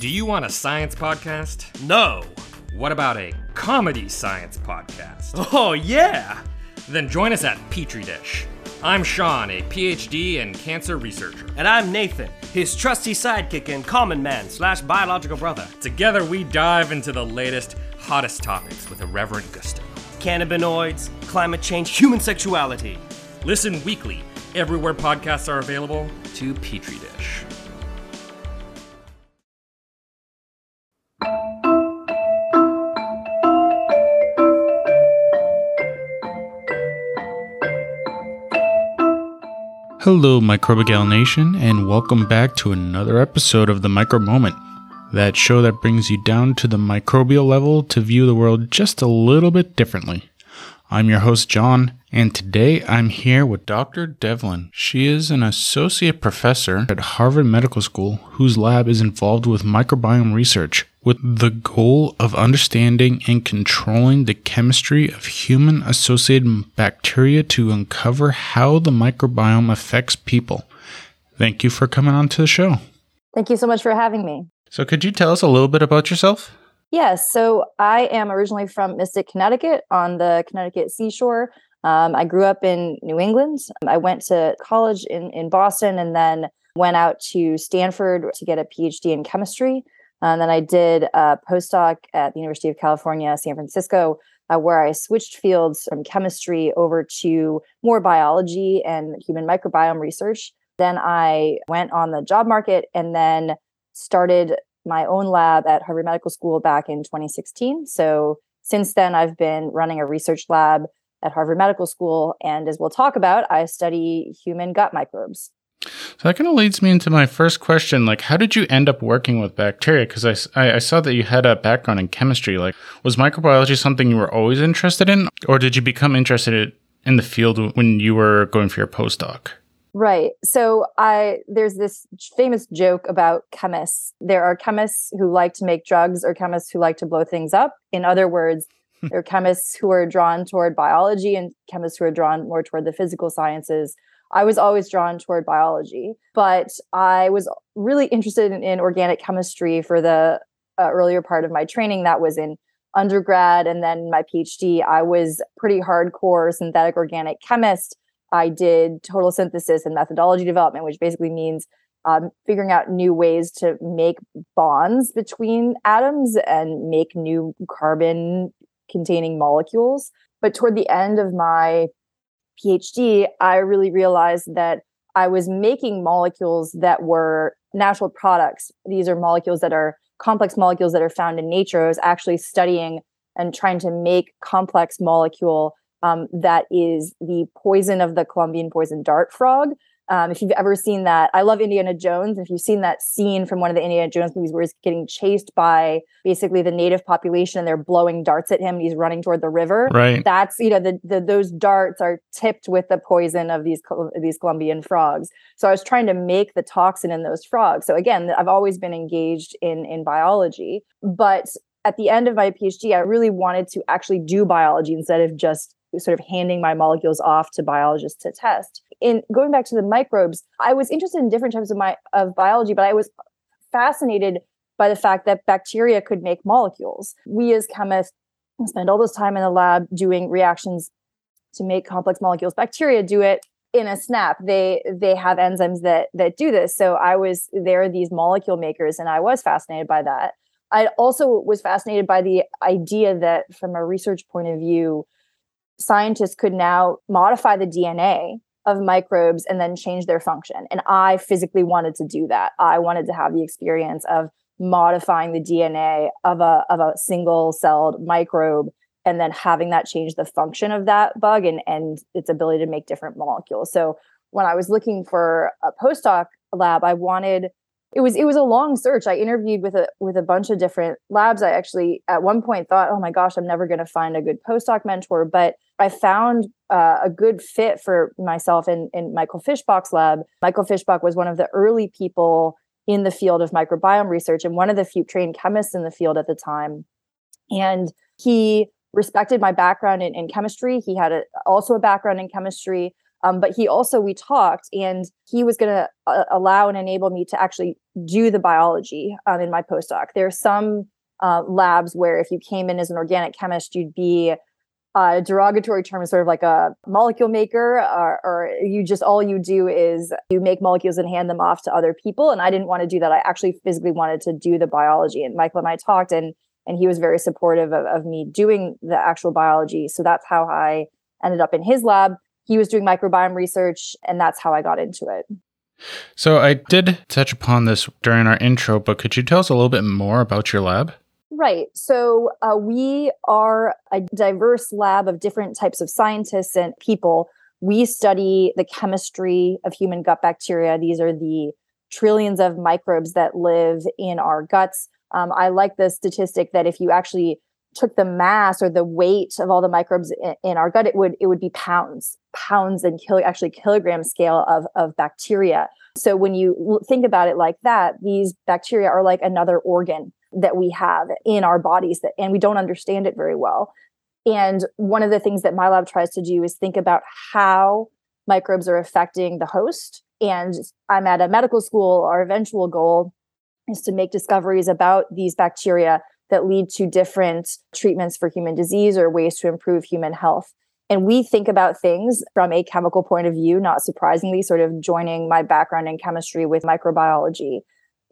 Do you want a science podcast? No. What about a comedy science podcast? Oh, yeah. Then join us at Petri Dish. I'm Sean, a PhD and cancer researcher. And I'm Nathan, his trusty sidekick and common man slash biological brother. Together, we dive into the latest, hottest topics with irreverent gusto. Cannabinoids, climate change, human sexuality. Listen weekly, everywhere podcasts are available, to Petri Dish. Hello, Microbigal Nation, and welcome back to another episode of the Micro Moment, that show that brings you down to the microbial level to view the world just a little bit differently. I'm your host, John, and today I'm here with Dr. Devlin. She is an associate professor at Harvard Medical School whose lab is involved with microbiome research with the goal of understanding and controlling the chemistry of human associated bacteria to uncover how the microbiome affects people. Thank you for coming on to the show. Thank you so much for having me. So, could you tell us a little bit about yourself? Yes. So, I am originally from Mystic, Connecticut, on the Connecticut seashore. Um, I grew up in New England. I went to college in, in Boston and then went out to Stanford to get a PhD in chemistry. And then I did a postdoc at the University of California, San Francisco, uh, where I switched fields from chemistry over to more biology and human microbiome research. Then I went on the job market and then started my own lab at Harvard Medical School back in 2016. So since then, I've been running a research lab at Harvard Medical School. And as we'll talk about, I study human gut microbes. So that kind of leads me into my first question. Like, how did you end up working with bacteria? Because I, I saw that you had a background in chemistry. Like, was microbiology something you were always interested in? Or did you become interested in the field when you were going for your postdoc? Right. So I there's this famous joke about chemists. There are chemists who like to make drugs or chemists who like to blow things up. In other words, there are chemists who are drawn toward biology and chemists who are drawn more toward the physical sciences. I was always drawn toward biology, but I was really interested in, in organic chemistry for the uh, earlier part of my training. That was in undergrad and then my PhD. I was pretty hardcore synthetic organic chemist I did total synthesis and methodology development, which basically means um, figuring out new ways to make bonds between atoms and make new carbon containing molecules. But toward the end of my PhD, I really realized that I was making molecules that were natural products. These are molecules that are complex molecules that are found in nature. I was actually studying and trying to make complex molecule um, that is the poison of the Colombian poison dart frog. Um, if you've ever seen that, I love Indiana Jones. If you've seen that scene from one of the Indiana Jones movies where he's getting chased by basically the native population and they're blowing darts at him and he's running toward the river. Right. That's, you know, the, the those darts are tipped with the poison of these, these Colombian frogs. So I was trying to make the toxin in those frogs. So again, I've always been engaged in, in biology, but at the end of my PhD, I really wanted to actually do biology instead of just sort of handing my molecules off to biologists to test. In going back to the microbes, I was interested in different types of my of biology, but I was fascinated by the fact that bacteria could make molecules. We as chemists spend all this time in the lab doing reactions to make complex molecules. Bacteria do it in a snap. They they have enzymes that that do this. So I was there these molecule makers and I was fascinated by that. I also was fascinated by the idea that from a research point of view, scientists could now modify the DNA of microbes and then change their function. And I physically wanted to do that. I wanted to have the experience of modifying the DNA of a of a single celled microbe and then having that change the function of that bug and and its ability to make different molecules. So when I was looking for a postdoc lab, I wanted it was it was a long search. I interviewed with a with a bunch of different labs. I actually at one point thought, "Oh my gosh, I'm never going to find a good postdoc mentor." But I found uh, a good fit for myself in in Michael Fishbach's lab. Michael Fishbach was one of the early people in the field of microbiome research and one of the few trained chemists in the field at the time. And he respected my background in, in chemistry. He had a, also a background in chemistry. Um, but he also, we talked and he was going to uh, allow and enable me to actually do the biology um, in my postdoc. There are some uh, labs where if you came in as an organic chemist, you'd be uh, derogatory term is sort of like a molecule maker or, or, you just all you do is you make molecules and hand them off to other people and i didn't want to do that. I actually physically wanted to do the biology and michael and i talked and and he was very supportive of, of me doing the actual biology. So that's how i ended up in his lab he was doing microbiome research and that's how i got into it so i did touch upon this during our intro but could you tell us a little bit more about your lab Right. So uh, we are a diverse lab of different types of scientists and people. We study the chemistry of human gut bacteria. These are the trillions of microbes that live in our guts. Um, I like the statistic that if you actually took the mass or the weight of all the microbes in, in our gut, it would it would be pounds, pounds and kilo, actually kilogram scale of of bacteria. So when you think about it like that, these bacteria are like another organ that we have in our bodies that and we don't understand it very well and one of the things that my lab tries to do is think about how microbes are affecting the host and i'm at a medical school our eventual goal is to make discoveries about these bacteria that lead to different treatments for human disease or ways to improve human health and we think about things from a chemical point of view not surprisingly sort of joining my background in chemistry with microbiology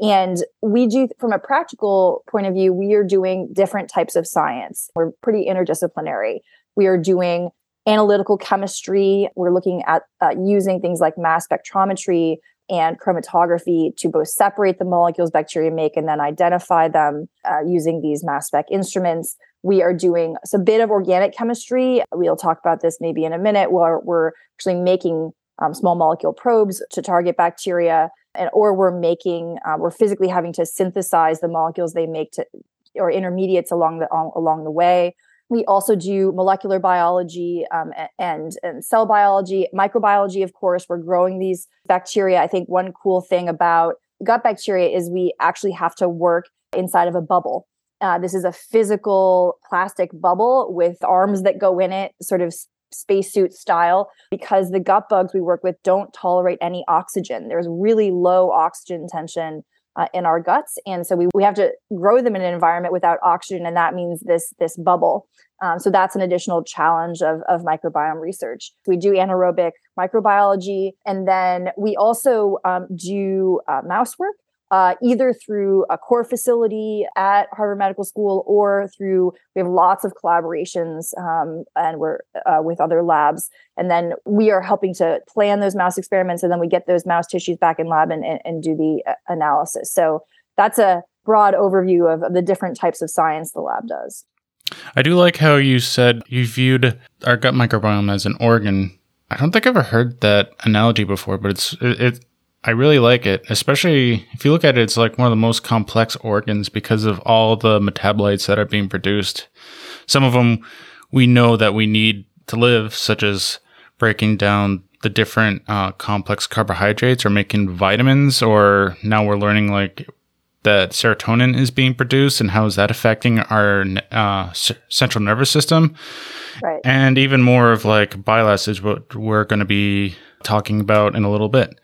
and we do, from a practical point of view, we are doing different types of science. We're pretty interdisciplinary. We are doing analytical chemistry. We're looking at uh, using things like mass spectrometry and chromatography to both separate the molecules bacteria make and then identify them uh, using these mass spec instruments. We are doing a bit of organic chemistry. We'll talk about this maybe in a minute, where we're actually making um, small molecule probes to target bacteria and or we're making uh, we're physically having to synthesize the molecules they make to or intermediates along the along the way we also do molecular biology um, and, and cell biology microbiology of course. We're growing these bacteria. I think one cool thing about gut bacteria is we actually have to work inside of a bubble. Uh, this is a physical plastic bubble with arms that go in it sort of spacesuit style. Because the gut bugs we work with don't tolerate any oxygen. There's really low oxygen tension uh, in our guts, and so we, we have to grow them in an environment without oxygen, and that means this this bubble. Um, so that's an additional challenge of, of microbiome research. We do anaerobic microbiology, and then we also um, do uh, mouse work uh, either through a core facility at Harvard Medical School or through we have lots of collaborations um, and we're uh, with other labs, and then we are helping to plan those mouse experiments, and then we get those mouse tissues back in lab and, and, and do the uh, analysis. So that's a broad overview of, of the different types of science the lab does. I do like how you said you viewed our gut microbiome as an organ. I don't think I've ever heard that analogy before, but it's it, I really like it, especially if you look at it, it's like one of the most complex organs because of all the metabolites that are being produced. Some of them we know that we need to live, such as breaking down the different uh, complex carbohydrates or making vitamins, or now we're learning like that serotonin is being produced and how is that affecting our uh, central nervous system. Right. And even more of like bile acids, what we're going to be talking about in a little bit.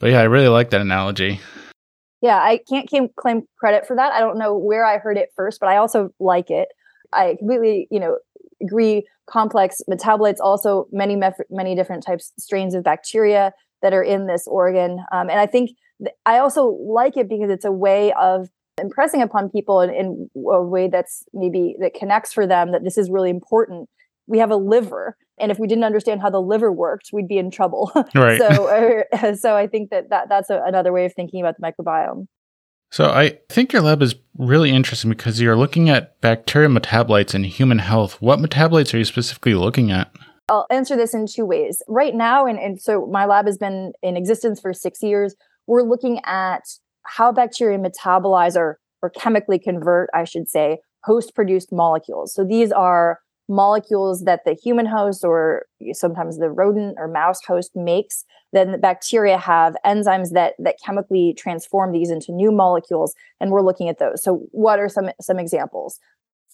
But yeah, I really like that analogy. Yeah, I can't claim credit for that. I don't know where I heard it first, but I also like it. I completely, you know, agree. Complex metabolites, also many many different types strains of bacteria that are in this organ, um, and I think th- I also like it because it's a way of impressing upon people in, in a way that's maybe that connects for them that this is really important. We have a liver and if we didn't understand how the liver worked we'd be in trouble. Right. So uh, so i think that, that that's a, another way of thinking about the microbiome. So i think your lab is really interesting because you're looking at bacterial metabolites in human health. What metabolites are you specifically looking at? I'll answer this in two ways. Right now and, and so my lab has been in existence for six years. We're looking at how bacteria metabolize or, or chemically convert i should say host produced molecules. So these are molecules that the human host or sometimes the rodent or mouse host makes then the bacteria have enzymes that that chemically transform these into new molecules and we're looking at those so what are some some examples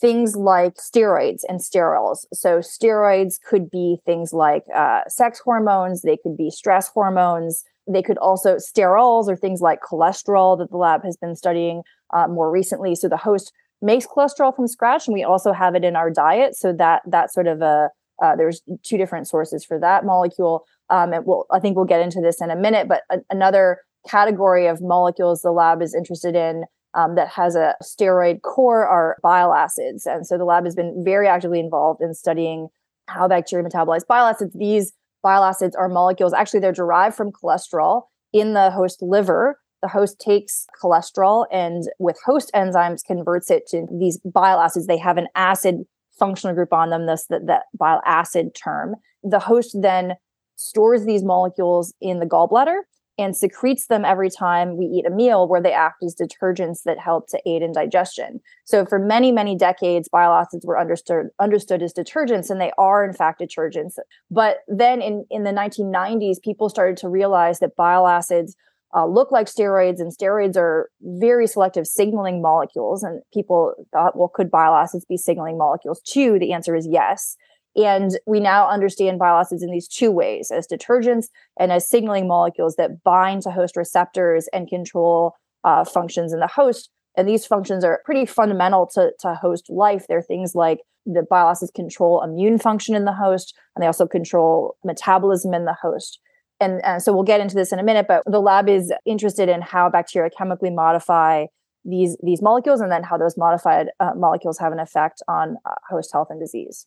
things like steroids and sterols. So, steroids could be things like uh, sex hormones, they could be stress hormones. They could also, sterols or things like cholesterol that the lab has been studying uh, more recently. So, the host makes cholesterol from scratch, and we also have it in our diet. So, that that sort of a uh, there's two different sources for that molecule. Um, and we'll, I think we'll get into this in a minute, but a- another category of molecules the lab is interested in um, that has a steroid core are bile acids. And so the lab has been very actively involved in studying how bacteria metabolize bile acids. These bile acids are molecules, actually, they're derived from cholesterol in the host liver. The host takes cholesterol and with host enzymes converts it to these bile acids. They have an acid functional group on them, this that, bile acid term. The host then stores these molecules in the gallbladder and secretes them every time we eat a meal where they act as detergents that help to aid in digestion. So for many many decades bile acids were understood understood as detergents and they are in fact detergents. But then in in the 1990s people started to realize that bile acids uh, look like steroids and steroids are very selective signaling molecules and people thought well could bile acids be signaling molecules too the answer is yes and we now understand bile acids in these two ways as detergents and as signaling molecules that bind to host receptors and control uh, functions in the host. And these functions are pretty fundamental to, to host life. They're things like the bile acids control immune function in the host, and they also control metabolism in the host. And, and so we'll get into this in a minute, but the lab is interested in how bacteria chemically modify these these molecules and then how those modified uh, molecules have an effect on uh, host health and disease.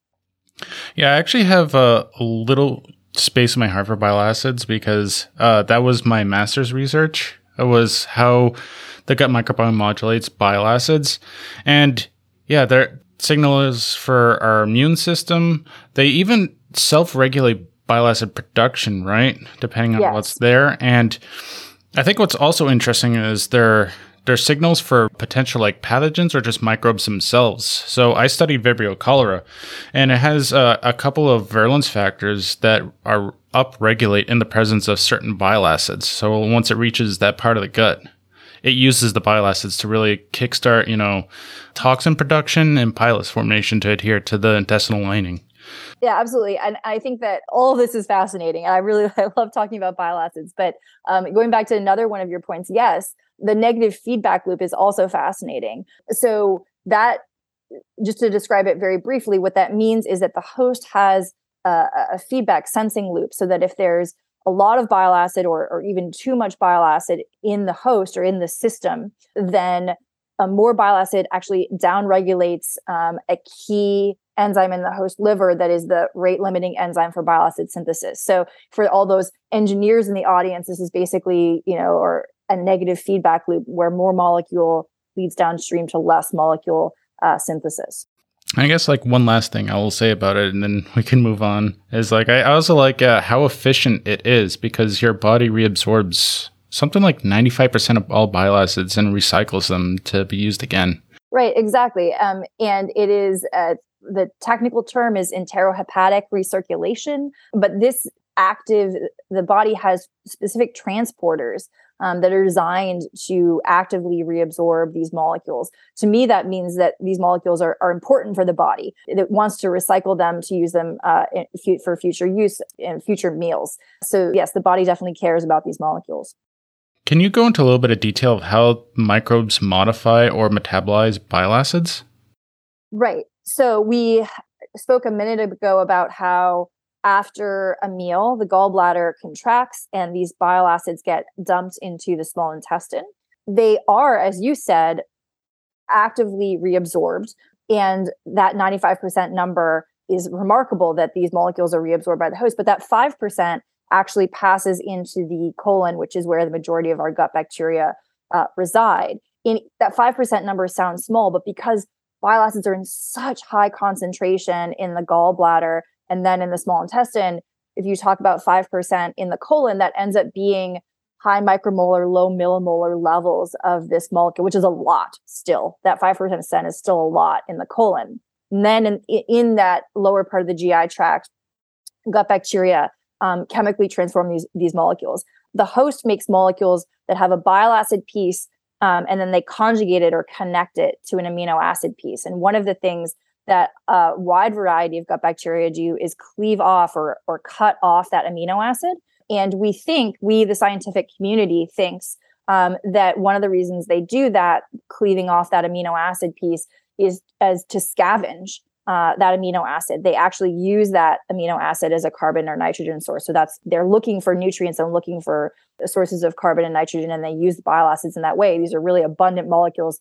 Yeah, I actually have a, little space in my heart for bile acids because uh, that was my master's research. It was how the gut microbiome modulates bile acids. And yeah, they're is for our immune system. They even self regulate bile acid production, right? Depending on yes. what's there. And I think what's also interesting is their they're signals for potential like pathogens or just microbes themselves. So I studied Vibrio cholera, and it has uh, a couple of virulence factors that are upregulate in the presence of certain bile acids. So once it reaches that part of the gut, it uses the bile acids to really kickstart, you know, toxin production and pilus formation to adhere to the intestinal lining. Yeah, absolutely. And I think that all this is fascinating. And I really I love talking about bile acids. But um, going back to another one of your points, yes, the negative feedback loop is also fascinating. So that just to describe it very briefly, what that means is that the host has a, a feedback sensing loop so that if there's a lot of bile acid or, or even too much bile acid in the host or in the system, then a more bile acid actually downregulates um, a key enzyme in the host liver that is the rate limiting enzyme for bile acid synthesis. So for all those engineers in the audience, this is basically, you know, or a negative feedback loop where more molecule leads downstream to less molecule uh, synthesis. I guess like one last thing I will say about it, and then we can move on. Is like I also like uh, how efficient it is because your body reabsorbs something like ninety five percent of all bile acids and recycles them to be used again. Right, exactly. Um, and it is uh, the technical term is enterohepatic recirculation, but this active the body has specific transporters um, that are designed to actively reabsorb these molecules. To me, that means that these molecules are, are important for the body. It wants to recycle them to use them uh, in, for future use in future meals. So, yes, the body definitely cares about these molecules. Can you go into a little bit of detail of how microbes modify or metabolize bile acids? Right. So, we spoke a minute ago about how after a meal, the gallbladder contracts and these bile acids get dumped into the small intestine. They are, as you said, actively reabsorbed. And that 95% number is remarkable that these molecules are reabsorbed by the host, but that 5% actually passes into the colon, which is where the majority of our gut bacteria uh, reside. In that 5% number sounds small, but because bile acids are in such high concentration in the gallbladder and then in the small intestine, if you talk about 5% in the colon, that ends up being high micromolar, low millimolar levels of this molecule, which is a lot still. That 5% is still a lot in the colon. And then in, in that lower part of the GI tract, gut bacteria um, chemically transform these, these molecules. The host makes molecules that have a bile acid piece um, and then they conjugate it or connect it to an amino acid piece. And one of the things that a wide variety of gut bacteria do is cleave off or, or cut off that amino acid. And we think, we, the scientific community, thinks um, that one of the reasons they do that, cleaving off that amino acid piece, is as to scavenge uh, that amino acid. They actually use that amino acid as a carbon or nitrogen source. So that's they're looking for nutrients and looking for sources of carbon and nitrogen, and they use bile acids in that way. These are really abundant molecules.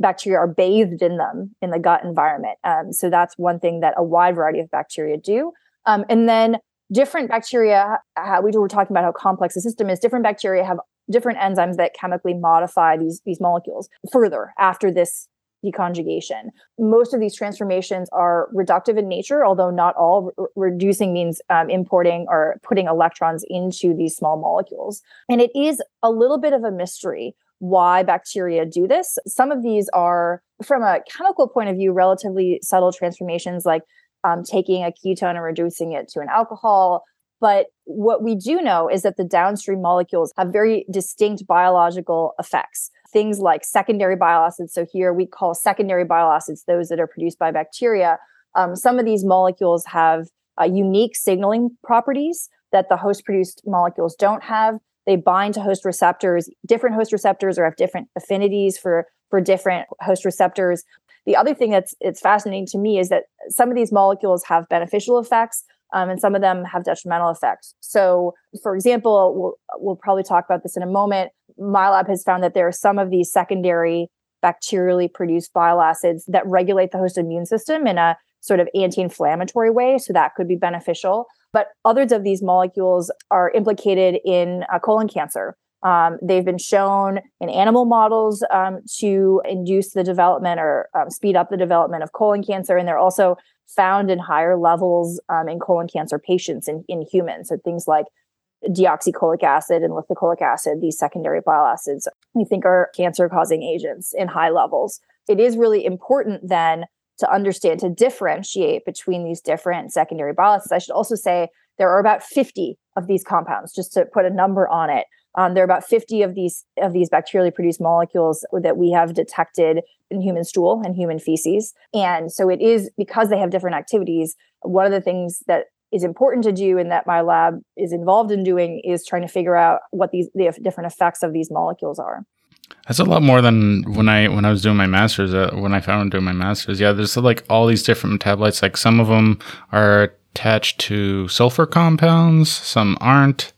Bacteria are bathed in them in the gut environment. Um, so that's one thing that a wide variety of bacteria do. Um, and then different bacteria, how we were talking about how complex the system is. Different bacteria have different enzymes that chemically modify these these molecules further after this deconjugation. Most of these transformations are reductive in nature, although not all. Re- reducing means um, importing or putting electrons into these small molecules. And it is a little bit of a mystery why bacteria do this. Some of these are, from a chemical point of view, relatively subtle transformations like um, taking a ketone and reducing it to an alcohol. But what we do know is that the downstream molecules have very distinct biological effects. Things like secondary bile acids. So here we call secondary bile acids those that are produced by bacteria. Um, some of these molecules have uh, unique signaling properties that the host produced molecules don't have. They bind to host receptors, different host receptors, or have different affinities for for different host receptors. The other thing that's it's fascinating to me is that some of these molecules have beneficial effects, um, and some of them have detrimental effects. So, for example, we'll, we'll probably talk about this in a moment. My lab has found that there are some of these secondary bacterially produced bile acids that regulate the host immune system in a sort of anti-inflammatory way so that could be beneficial but others of these molecules are implicated in uh, colon cancer um, they've been shown in animal models um, to induce the development or um, speed up the development of colon cancer and they're also found in higher levels um, in colon cancer patients in, in humans. So things like deoxycholic acid and lithocholic acid, these secondary bile acids, we think are cancer causing agents in high levels. It is really important then to understand, to differentiate between these different secondary bile acids. I should also say there are about 50 of these compounds, just to put a number on it. Um, there are about 50 of these of these bacterially produced molecules that we have detected in human stool and human feces. And so it is because they have different activities. One of the things that is important to do and that my lab is involved in doing is trying to figure out what these the different effects of these molecules are. That's a lot more than when I when I was doing my masters. Uh, when I found doing my masters, yeah, there's like all these different metabolites. Like some of them are attached to sulfur compounds, some aren't.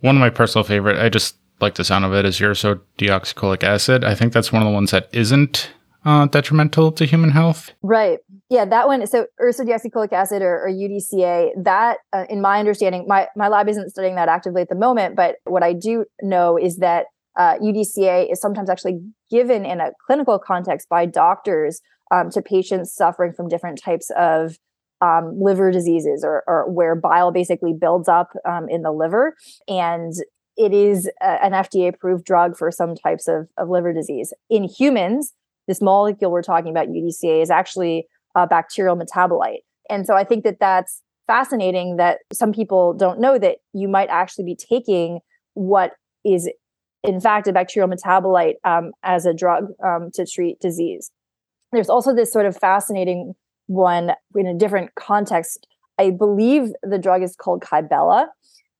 One of my personal favorite, I just like the sound of it, is urso deoxycholic acid. I think that's one of the ones that isn't uh, detrimental to human health. Right. Yeah, that one. So ursodeoxycholic acid or, or UDCA. That, uh, in my understanding, my my lab isn't studying that actively at the moment. But what I do know is that uh, UDCA is sometimes actually given in a clinical context by doctors um, to patients suffering from different types of um, liver diseases or, or, where bile basically builds up um, in the liver. And it is a, an FDA approved drug for some types of, of liver disease. In humans, this molecule we're talking about, UDCA, is actually a bacterial metabolite. And so I think that that's fascinating that some people don't know that you might actually be taking what is, in fact, a bacterial metabolite um, as a drug um, to treat disease. There's also this sort of fascinating one in a different context. I believe the drug is called Kybella,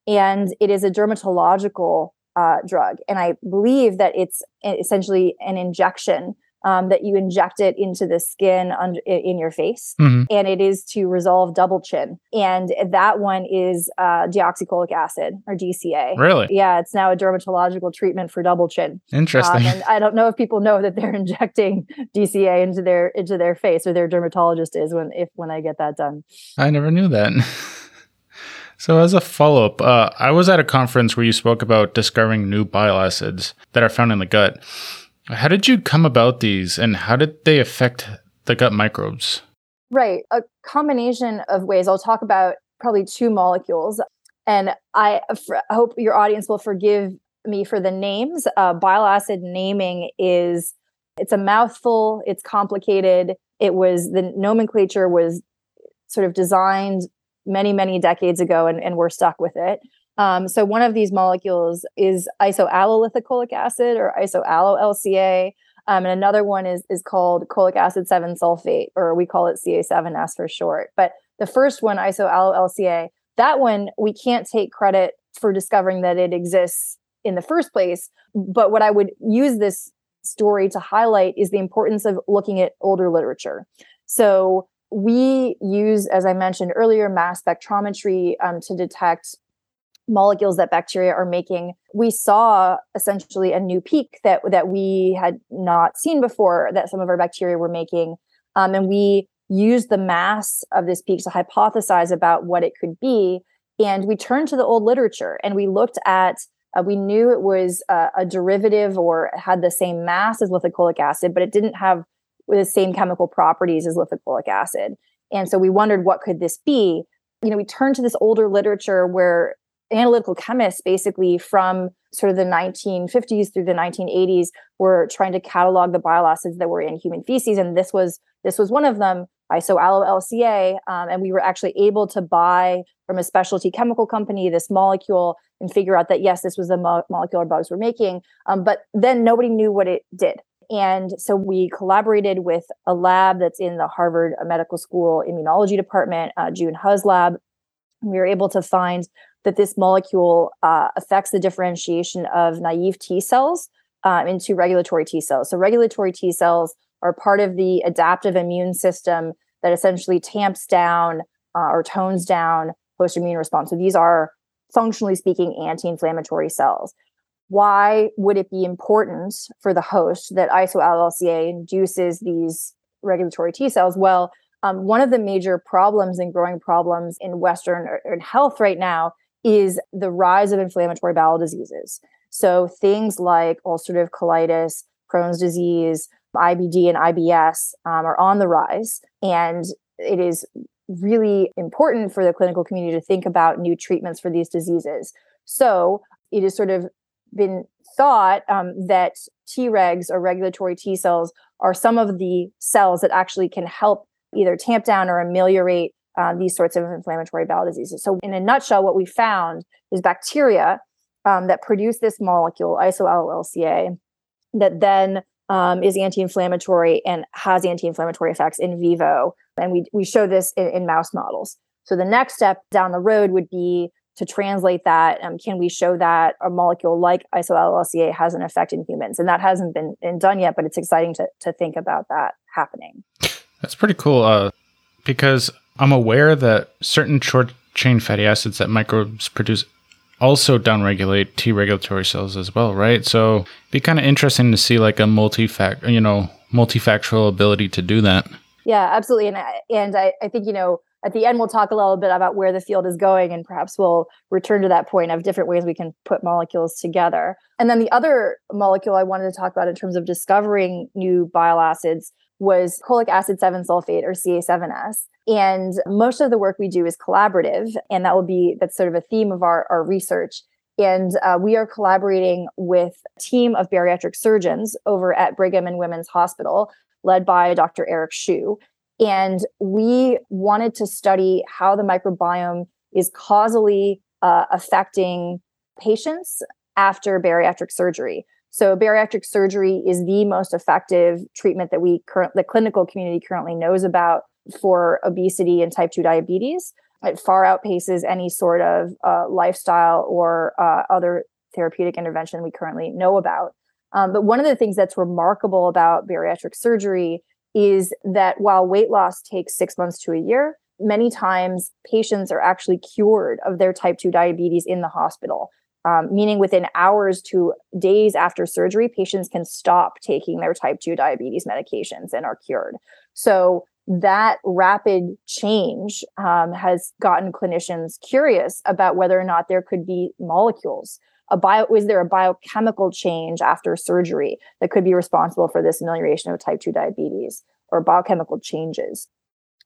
and it is a dermatological uh, drug. And I believe that it's essentially an injection um, that you inject it into the skin under, in your face, mm-hmm. and it is to resolve double chin. And that one is uh, deoxycholic acid or DCA. Really? Yeah, it's now a dermatological treatment for double chin. Interesting. Um, and I don't know if people know that they're injecting DCA into their into their face, or their dermatologist is when if when I get that done. I never knew that. So, as a follow up, uh, I was at a conference where you spoke about discovering new bile acids that are found in the gut. How did you come about these and how did they affect the gut microbes? Right. A combination of ways. I'll talk about probably two molecules. And I hope your audience will forgive me for the names. Uh, bile acid naming is it's a mouthful, it's complicated. It was the nomenclature was sort of designed many, many decades ago, and, and we're stuck with it. Um, so one of these molecules is isoallolithicolic acid or isoallo-LCA. Um, and another one is is called cholic acid 7 sulfate, or we call it CA7S for short. But the first one, isoallo-LCA, that one we can't take credit for discovering that it exists in the first place. But what I would use this story to highlight is the importance of looking at older literature. So we use, as I mentioned earlier, mass spectrometry um, to detect molecules that bacteria are making. We saw essentially a new peak that that we had not seen before that some of our bacteria were making, um, and we used the mass of this peak to hypothesize about what it could be. And we turned to the old literature and we looked at uh, we knew it was uh, a derivative or had the same mass as lithocholic acid, but it didn't have the same chemical properties as lithocholic acid. And so we wondered what could this be? You know, we turned to this older literature where analytical chemists basically from sort of the 1950s through the 1980s were trying to catalog the bile acids that were in human feces and this was this was one of them isoallo-LCA um, and we were actually able to buy from a specialty chemical company this molecule and figure out that yes, this was the mo- molecular bugs were making. Um, but then nobody knew what it did. And so we collaborated with a lab that's in the Harvard Medical School Immunology Department, uh, June Hu's lab. We were able to find that this molecule uh, affects the differentiation of naive T cells uh, into regulatory T cells. So, regulatory T cells are part of the adaptive immune system that essentially tamps down uh, or tones down host immune response. So, these are functionally speaking, anti inflammatory cells. Why would it be important for the host that isoallo-LCA induces these regulatory T cells? Well, um, one of the major problems and growing problems in Western or, in health right now is the rise of inflammatory bowel diseases. So things like ulcerative colitis, Crohn's disease, IBD, and IBS um, are on the rise, and it is really important for the clinical community to think about new treatments for these diseases. So it has sort of been thought um, that Tregs or regulatory T cells are some of the cells that actually can help either tamp down or ameliorate uh, these sorts of inflammatory bowel diseases. So, in a nutshell, what we found is bacteria um, that produce this molecule, isoallo-LCA, that then um, is anti-inflammatory and has anti-inflammatory effects in vivo. And we we show this in, in mouse models. So the next step down the road would be to translate that. Um, can we show that a molecule like isoallo-LCA has an effect in humans? And that hasn't been, been done yet but it's exciting to, to think about that happening. That's pretty cool uh, because i'm aware that certain short chain fatty acids that microbes produce also downregulate T regulatory cells as well, right? So it'd be kind of interesting to see like a multi-fact, you know, multifactorial ability to do that. Yeah, absolutely. And I, and I, I think, you know, at the end, we'll talk a little bit about where the field is going, and perhaps we'll return to that point of different ways we can put molecules together. And then the other molecule I wanted to talk about in terms of discovering new bile acids was cholic acid 7 sulfate or CA7S. And most of the work we do is collaborative, and that will be that's sort of a theme of our, our research. And uh, we are collaborating with a team of bariatric surgeons over at Brigham and Women's Hospital, led by Dr. Eric Hsu. And we wanted to study how the microbiome is causally uh, affecting patients after bariatric surgery. So bariatric surgery is the most effective treatment that we current the clinical community currently knows about for obesity and type 2 diabetes. It far outpaces any sort of uh, lifestyle or uh, other therapeutic intervention we currently know about. Um, but one of the things that's remarkable about bariatric surgery is that while weight loss takes six months to a year, many times patients are actually cured of their type 2 diabetes in the hospital um, meaning within hours to days after surgery, patients can stop taking their type 2 diabetes medications and are cured. So that rapid change um, has gotten clinicians curious about whether or not there could be molecules. A bio is there a biochemical change after surgery that could be responsible for this amelioration of type 2 diabetes or biochemical changes?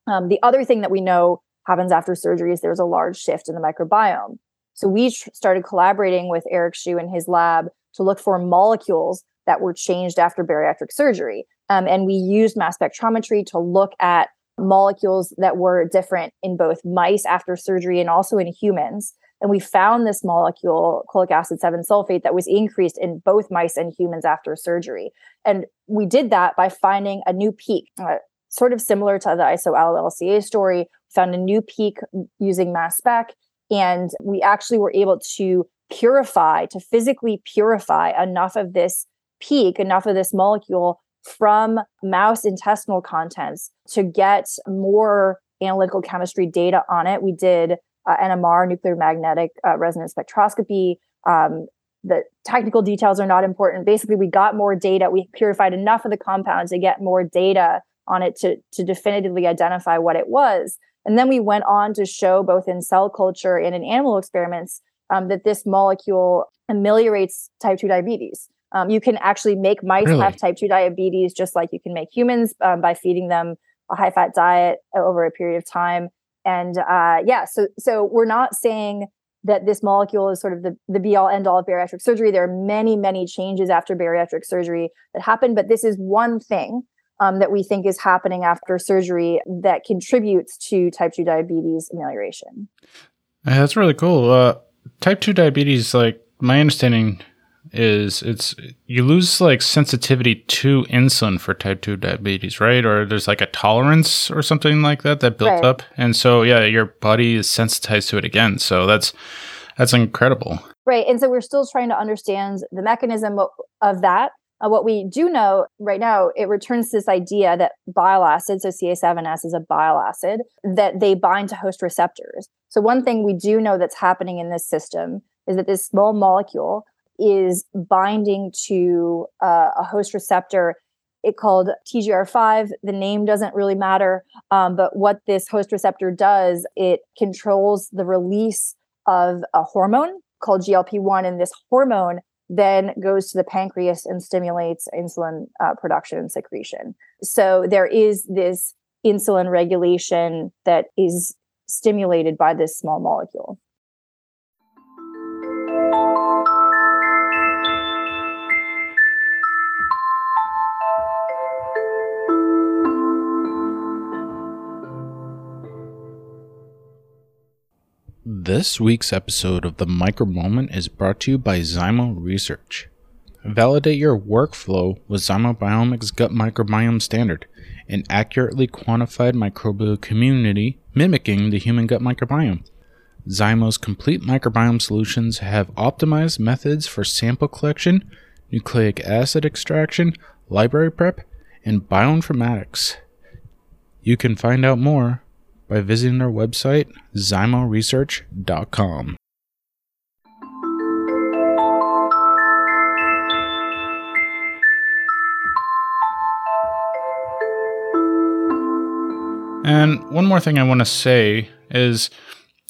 Um, the other thing that we know happens after surgery is there's a large shift in the microbiome. So we started collaborating with Eric Hsu in his lab to look for molecules that were changed after bariatric surgery. Um, and we used mass spectrometry to look at molecules that were different in both mice after surgery and also in humans And we found this molecule, cholic acid 7 sulfate, that was increased in both mice and humans after surgery. And we did that by finding a new peak, uh, sort of similar to the isoallel story. Found a new peak using mass spec, and we actually were able to purify, to physically purify enough of this peak, enough of this molecule from mouse intestinal contents to get more analytical chemistry data on it. We did uh, NMR, nuclear magnetic uh, resonance spectroscopy. Um, the technical details are not important. Basically, we got more data. We purified enough of the compound to get more data on it to, to definitively identify what it was. And then we went on to show both in cell culture and in animal experiments um, that this molecule ameliorates type 2 diabetes. Um, you can actually make mice really? have type 2 diabetes just like you can make humans um, by feeding them a high fat diet over a period of time. And uh, yeah, so so we're not saying that this molecule is sort of the, the be all end all of bariatric surgery. There are many, many changes after bariatric surgery that happen, but this is one thing um, that we think is happening after surgery that contributes to type 2 diabetes amelioration. Yeah, that's really cool. Uh, type 2 diabetes, like my understanding is it's you lose like sensitivity to insulin for type 2 diabetes right or there's like a tolerance or something like that that built right. up and so yeah your body is sensitized to it again so that's that's incredible right and so we're still trying to understand the mechanism of that uh, what we do know right now it returns this idea that bile acids so ca7s is a bile acid that they bind to host receptors so one thing we do know that's happening in this system is that this small molecule is binding to uh, a host receptor it called TGR5. The name doesn't really matter, um, but what this host receptor does, it controls the release of a hormone called GLP-1, and this hormone then goes to the pancreas and stimulates insulin uh, production and secretion. So there is this insulin regulation that is stimulated by this small molecule. This week's episode of the Micro Moment is brought to you by Zymo Research. Validate your workflow with Zymobiomic's Gut Microbiome Standard, an accurately quantified microbial community mimicking the human gut microbiome. Zymo's complete microbiome solutions have optimized methods for sample collection, nucleic acid extraction, library prep, and bioinformatics. You can find out more by visiting our website, zymoresearch.com. And one more thing I want to say is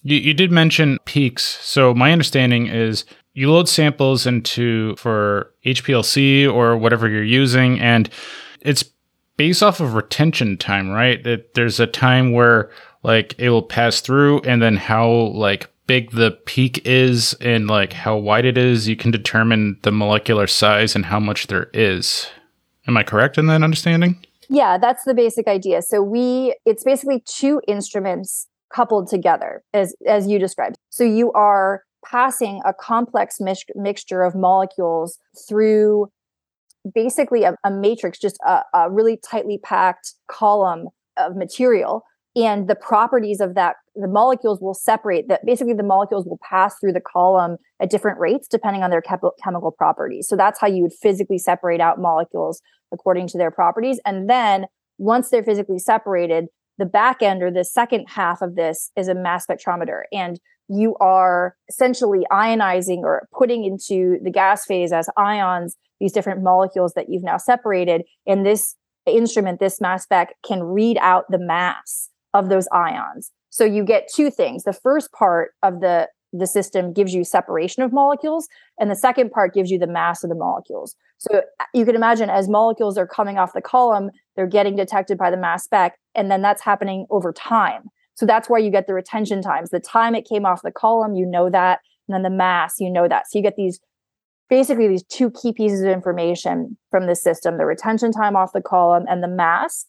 you, you did mention peaks. So my understanding is you load samples into for HPLC or whatever you're using, and it's based off of retention time, right? That there's a time where like it will pass through and then how like big the peak is and like how wide it is, you can determine the molecular size and how much there is. Am I correct in that understanding? Yeah, that's the basic idea. So we it's basically two instruments coupled together as as you described. So you are passing a complex mix- mixture of molecules through basically a, a matrix, just a, a really tightly packed column of material and the properties of that the molecules will separate that basically the molecules will pass through the column at different rates depending on their chemical properties. So that's how you would physically separate out molecules according to their properties. And then once they're physically separated the back end or the second half of this is a mass spectrometer. And you are essentially ionizing or putting into the gas phase as ions these different molecules that you've now separated. And this instrument this mass spec can read out the mass of those ions. So you get two things. The first part of the the system gives you separation of molecules and the second part gives you the mass of the molecules. So uh, you can imagine as molecules are coming off the column, they're getting detected by the mass spec and then that's happening over time. So that's why you get the retention times. The time it came off the column, you know that, and then the mass, you know that. So you get these basically these two key pieces of information from the system, the retention time off the column and the mass.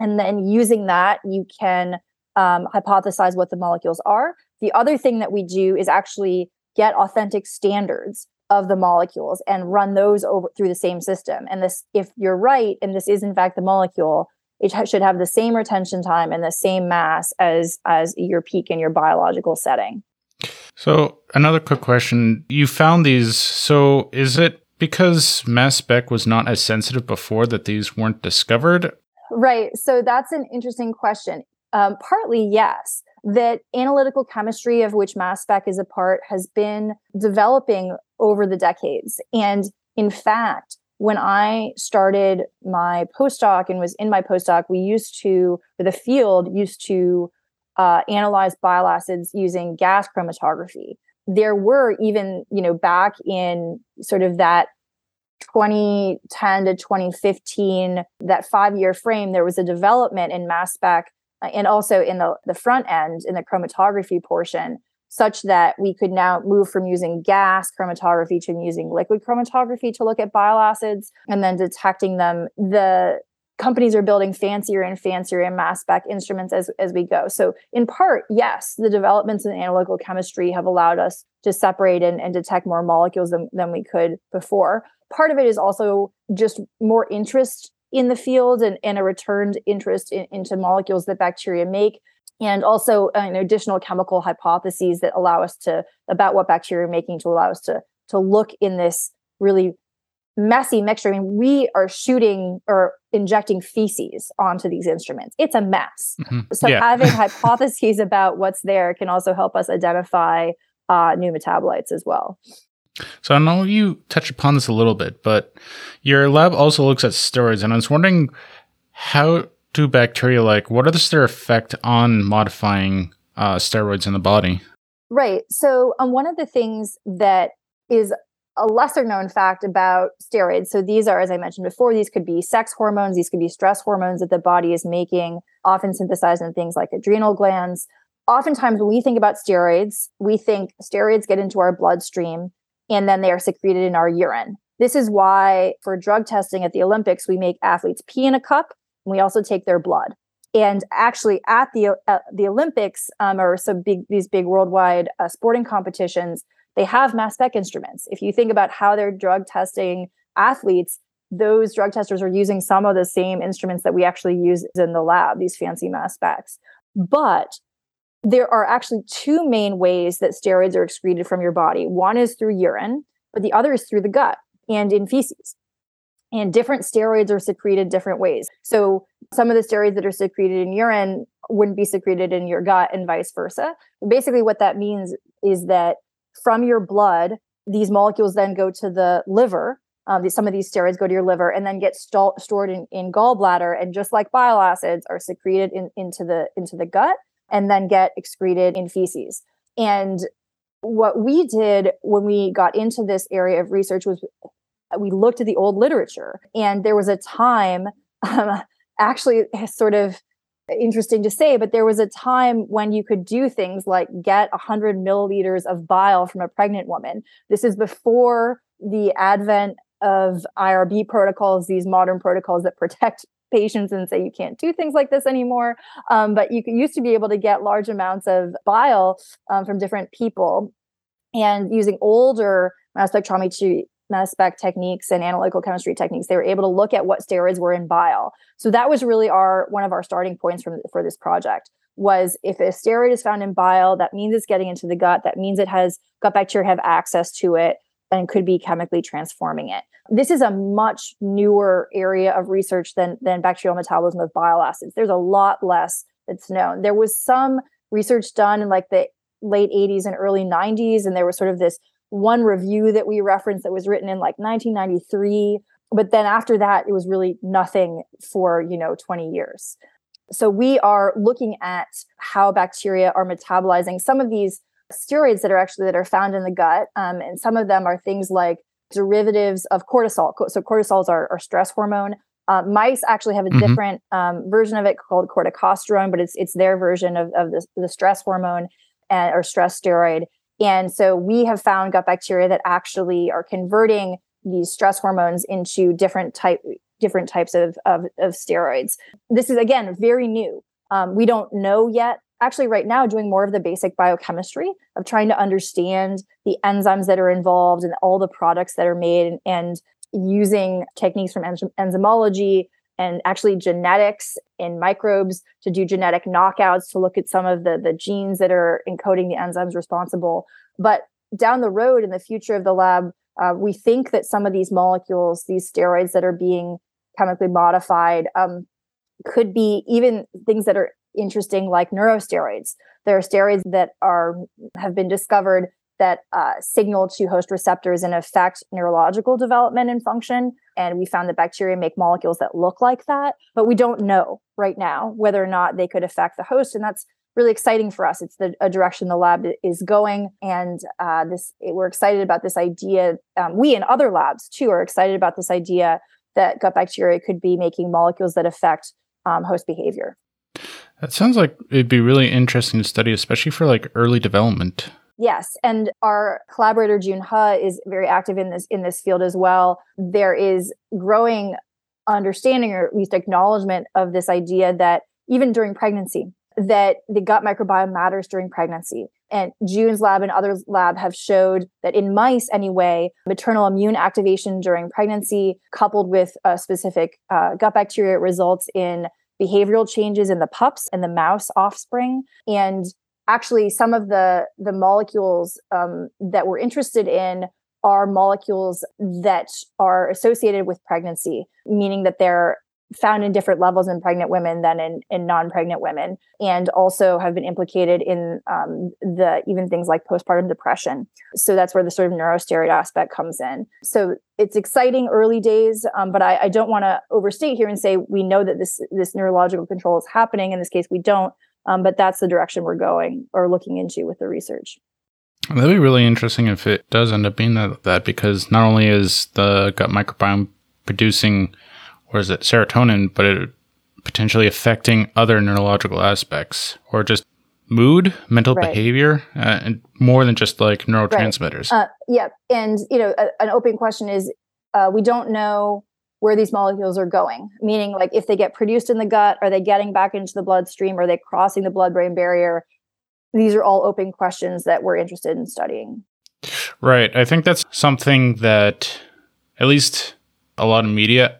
And then using that, you can um, hypothesize what the molecules are. The other thing that we do is actually get authentic standards of the molecules and run those over through the same system. And this, if you're right, and this is in fact the molecule, it ha- should have the same retention time and the same mass as as your peak in your biological setting. So another quick question: You found these. So is it because mass spec was not as sensitive before that these weren't discovered? Right. So that's an interesting question. Um, partly, yes. That analytical chemistry of which mass spec is a part has been developing over the decades. And in fact, when I started my postdoc and was in my postdoc, we used to, the field used to uh, analyze bile acids using gas chromatography. There were even, you know, back in sort of that 2010 to 2015, that five year frame, there was a development in mass spec uh, and also in the, the front end, in the chromatography portion, such that we could now move from using gas chromatography to using liquid chromatography to look at bile acids and then detecting them. The companies are building fancier and fancier mass spec instruments as, as we go. So, in part, yes, the developments in analytical chemistry have allowed us to separate and, and detect more molecules than, than we could before. Part of it is also just more interest in the field and, and a returned interest in, into molecules that bacteria make. And also uh, additional chemical hypotheses that allow us to about what bacteria are making to allow us to to look in this really messy mixture. I mean, we are shooting or injecting feces onto these instruments. It's a mess. Mm-hmm. So yeah. having hypotheses about what's there can also help us identify uh, new metabolites as well. So I know you touched upon this a little bit, but your lab also looks at steroids, and I was wondering how do bacteria like what is their effect on modifying uh, steroids in the body? Right. So um, one of the things that is a lesser known fact about steroids. So these are, as I mentioned before, these could be sex hormones, these could be stress hormones that the body is making, often synthesized in things like adrenal glands. Oftentimes, when we think about steroids, we think steroids get into our bloodstream and then they are secreted in our urine. This is why, for drug testing at the Olympics, we make athletes pee in a cup and we also take their blood. And actually, at the uh, the Olympics um, or some big these big worldwide uh, sporting competitions, they have mass spec instruments. If you think about how they're drug testing athletes, those drug testers are using some of the same instruments that we actually use in the lab, these fancy mass specs. But there are actually two main ways that steroids are excreted from your body. One is through urine, but the other is through the gut and in feces. And different steroids are secreted different ways. So some of the steroids that are secreted in urine wouldn't be secreted in your gut and vice versa. Basically, what that means is that from your blood, these molecules then go to the liver. Um, some of these steroids go to your liver and then get st- stored in, in gallbladder, and just like bile acids, are secreted in, into the into the gut and then get excreted in feces. And what we did when we got into this area of research was we looked at the old literature, and there was a time, um, actually, sort of interesting to say, but there was a time when you could do things like get 100 milliliters of bile from a pregnant woman. This is before the advent of IRB protocols, these modern protocols that protect patients and say you can't do things like this anymore. Um, but you used to be able to get large amounts of bile um, from different people. And using older mass spectrometry mass spec techniques and analytical chemistry techniques they were able to look at what steroids were in bile so that was really our one of our starting points from for this project was if a steroid is found in bile that means it's getting into the gut that means it has gut bacteria have access to it and could be chemically transforming it. This is a much newer area of research than than bacterial metabolism of bile acids. There's a lot less that's known. There was some research done in like the late 80s and early 90s and there was sort of this one review that we referenced that was written in like 1993 but then after that it was really nothing for you know 20 years. So we are looking at how bacteria are metabolizing some of these steroids that are actually that are found in the gut um, and some of them are things like derivatives of cortisol so cortisol is our, our stress hormone uh, mice actually have a mm-hmm. different um, version of it called corticosterone but it's it's their version of, of the, the stress hormone and, or stress steroid and so we have found gut bacteria that actually are converting these stress hormones into different type different types of, of, of steroids. This is again very new. Um, we don't know yet actually right now doing more of the basic biochemistry of trying to understand the enzymes that are involved and all the products that are made and, and using techniques from enzymology and actually genetics in microbes to do genetic knockouts to look at some of the, the genes that are encoding the enzymes responsible. But down the road in the future of the lab, uh, we think that some of these molecules, these steroids that are being chemically modified, um, could be even things that are interesting like neurosteroids. There are steroids that are have been discovered that uh, signal to host receptors and affect neurological development and function. And we found that bacteria make molecules that look like that, but we don't know right now whether or not they could affect the host. And that's really exciting for us. It's the a direction the lab is going, and uh, this we're excited about this idea. Um, we and other labs too are excited about this idea that gut bacteria could be making molecules that affect um, host behavior. That sounds like it'd be really interesting to study, especially for like early development. Yes, and our collaborator June He is very active in this in this field as well. There is growing understanding or at least acknowledgement of this idea that even during pregnancy, that the gut microbiome matters during pregnancy. And June's lab and other lab have showed that in mice, anyway, maternal immune activation during pregnancy, coupled with a specific uh, gut bacteria, results in behavioral changes in the pups and the mouse offspring. And actually, some of the the molecules um, that we're interested in are molecules that are associated with pregnancy, meaning that they're found in different levels in pregnant women than in, in non-pregnant women and also have been implicated in um, the even things like postpartum depression. So that's where the sort of neurosteroid aspect comes in. So it's exciting early days um, but i, I don't want to overstate here and say we know that this this neurological control is happening. In this case we don't um, but that's the direction we're going or looking into with the research. That'd be really interesting if it does end up being that, that because not only is the gut microbiome producing or is it serotonin, but it potentially affecting other neurological aspects or just mood, mental right. behavior, uh, and more than just like neurotransmitters. Right. Uh, yeah, and you know, a, an open question is uh, we don't know where these molecules are going. Meaning, like if they get produced in the gut, are they getting back into the bloodstream? Are they crossing the blood-brain barrier? These are all open questions that we're interested in studying. Right. I think that's something that at least a lot of media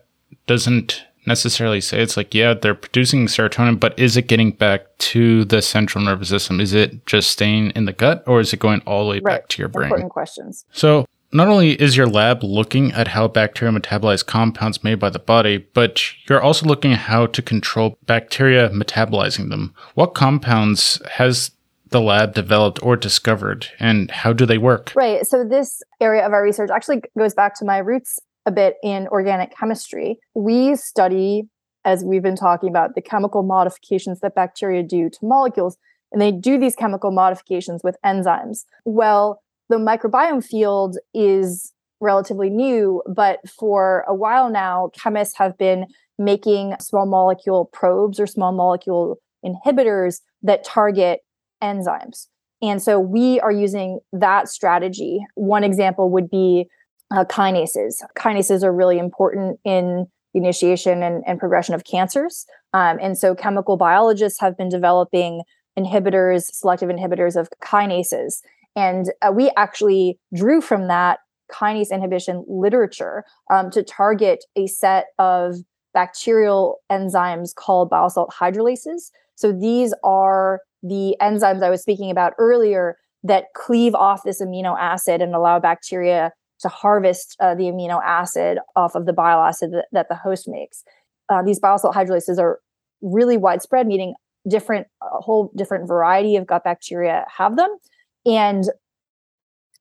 doesn't necessarily say it's like yeah they're producing serotonin but is it getting back to the central nervous system is it just staying in the gut or is it going all the way right. back to your brain important questions so not only is your lab looking at how bacteria metabolize compounds made by the body, but you're also looking at how to control bacteria metabolizing them. What compounds has the lab developed or discovered, and how do they work? Right. So, this area of our research actually goes back to my roots a bit in organic chemistry, we study, as we've been talking about, the chemical modifications that bacteria do to molecules. And they do these chemical modifications with enzymes. Well, the microbiome field is relatively new, but for a while now, chemists have been making small molecule probes or small molecule inhibitors that target enzymes. And so we are using that strategy. One example would be uh, kinases. Kinases are really important in the initiation and, and progression of cancers. Um, and so chemical biologists have been developing inhibitors, selective inhibitors of kinases. And uh, we actually drew from that kinase inhibition literature um, to target a set of bacterial enzymes called bile salt hydrolases. So these are the enzymes I was speaking about earlier that cleave off this amino acid and allow bacteria to harvest uh, the amino acid off of the bile acid that, that the host makes. Uh, these bile salt hydrolases are really widespread, meaning different, a whole different variety of gut bacteria have them. And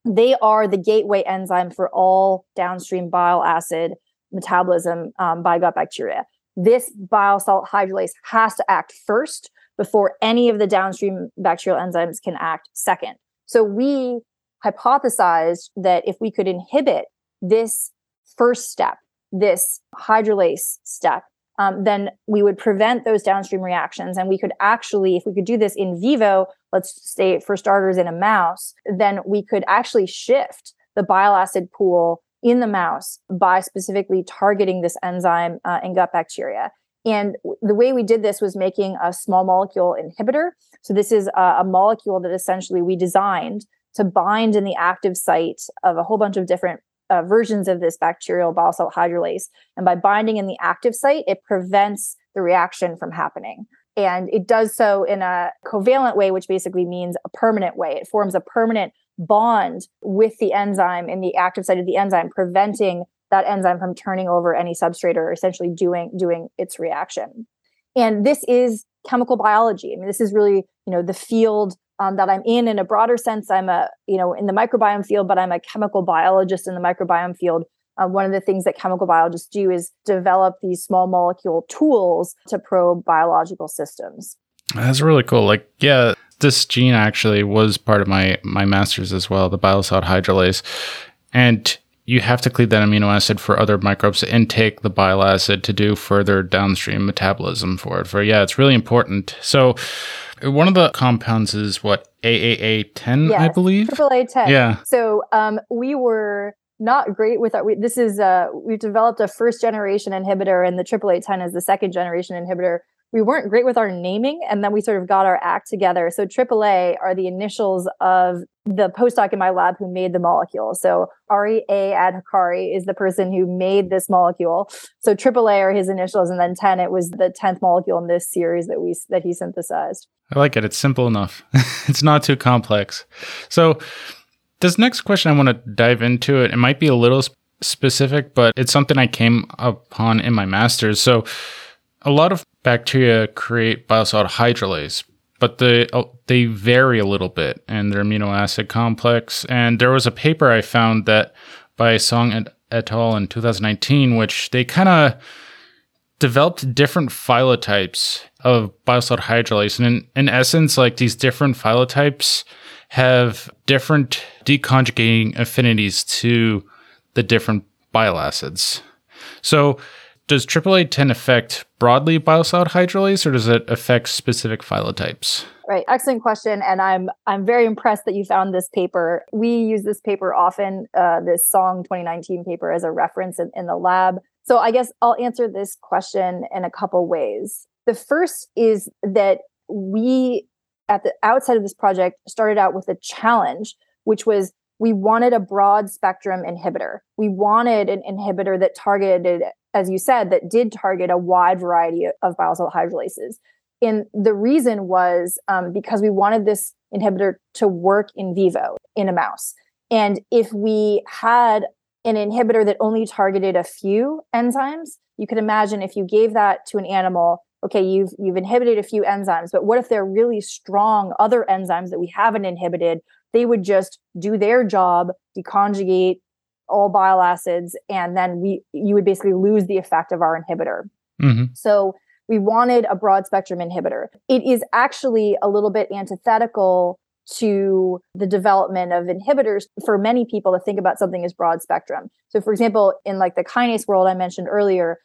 they are the gateway enzyme for all downstream bile acid metabolism um, by gut bacteria. This bile salt hydrolase has to act first before any of the downstream bacterial enzymes can act second. So we hypothesized that if we could inhibit this first step, this hydrolase step, um, then we would prevent those downstream reactions. And we could actually, if we could do this in vivo, let's say for starters in a mouse, then we could actually shift the bile acid pool in the mouse by specifically targeting this enzyme uh, in gut bacteria. And the way we did this was making a small molecule inhibitor. So this is a, a molecule that essentially we designed to bind in the active site of a whole bunch of different uh, versions of this bacterial bile hydrolase. And by binding in the active site, it prevents the reaction from happening. And it does so in a covalent way, which basically means a permanent way. It forms a permanent bond with the enzyme in the active site of the enzyme, preventing that enzyme from turning over any substrate or essentially doing doing its reaction. And this is chemical biology. I mean, this is really you know the field um, that I'm in in a broader sense. I'm a, you know, in the microbiome field, but I'm a chemical biologist in the microbiome field. Uh, one of the things that chemical biologists do is develop these small molecule tools to probe biological systems. That's really cool. Like, yeah, this gene actually was part of my my master's as well, the salt hydrolase, and you have to cleave that amino acid for other microbes to intake the bile acid to do further downstream metabolism for it. For yeah, it's really important. So one of the compounds is what AAA10, yes, I believe. Triple A 10. Yeah. So um, we were not great with our. We, this is uh, we've developed a first generation inhibitor, and the triple A 10 is the second generation inhibitor we weren't great with our naming and then we sort of got our act together. So aaa are the initials of the postdoc in my lab who made the molecule. So ari a. Adhikari is the person who made this molecule. So aaa are his initials and then 10 it was the 10th molecule in this series that we that he synthesized. I like it. It's simple enough. It's not too complex. So this next question i want to dive into it. It might be a little specific but it's something i came upon in my master's. So a lot of bacteria create bile salt hydrolase, but they uh, they vary a little bit in their amino acid complex. And there was a paper I found that by Song et, al. in 2019, which they kind of developed different phylotypes of bile salt hydrolase. And in, in essence, like these different phylotypes have different deconjugating affinities to the different bile acids. So does AAA10 affect broadly bile hydrolase or does it affect specific phylotypes? Right, excellent question, and I'm I'm very impressed that you found this paper. We use this paper often, uh, this Song 2019 paper, as a reference in, in the lab. So I guess I'll answer this question in a couple ways. The first is that we, at the outside of this project, started out with a challenge, which was we wanted a broad spectrum inhibitor. We wanted an inhibitor that targeted as you said, that did target a wide variety of bile hydrolases. And the reason was um, because we wanted this inhibitor to work in vivo in a mouse. And if we had an inhibitor that only targeted a few enzymes, you could imagine if you gave that to an animal, okay, you've you've inhibited a few enzymes, but what if they're really strong other enzymes that we haven't inhibited? They would just do their job, deconjugate, all bile acids, and then we you would basically lose the effect of our inhibitor. Mm-hmm. So we wanted a broad spectrum inhibitor. It is actually a little bit antithetical to the development of inhibitors for many people to think about something as broad spectrum. So for example, in like the kinase world I mentioned earlier,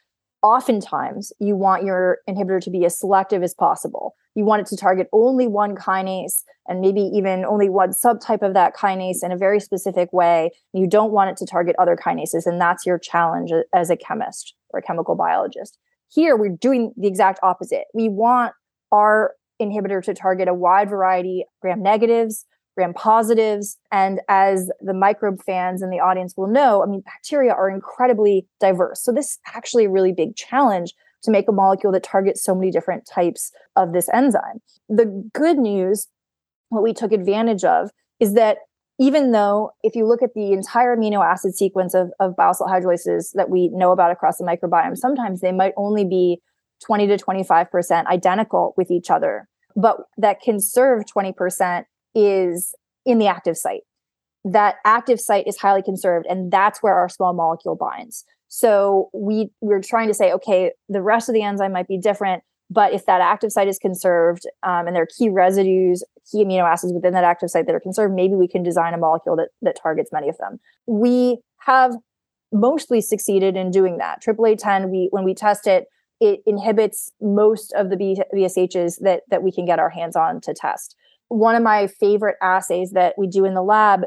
oftentimes you want your inhibitor to be as selective as possible. You want it to target only one kinase and maybe even only one subtype of that kinase in a very specific way. You don't want it to target other kinases. And that's your challenge as a chemist or a chemical biologist. Here, we're doing the exact opposite. We want our inhibitor to target a wide variety of gram negatives, gram positives. And as the microbe fans in the audience will know, I mean, bacteria are incredibly diverse. So this is actually a really big challenge to make a molecule that targets so many different types of this enzyme. The good news, what we took advantage of, is that even though if you look at the entire amino acid sequence of, of bile hydrolases that we know about across the microbiome, sometimes they might only be 20 to 25% identical with each other. But that can serve 20% is in the active site. That active site is highly conserved, and that's where our small molecule binds. So we we're trying to say, okay, the rest of the enzyme might be different, but if that active site is conserved um, and there are key residues, key amino acids within that active site that are conserved, maybe we can design a molecule that that targets many of them. We have mostly succeeded in doing that. AAA10, we when we test it, it inhibits most of the BSHs that that we can get our hands on to test one of my favorite assays that we do in the lab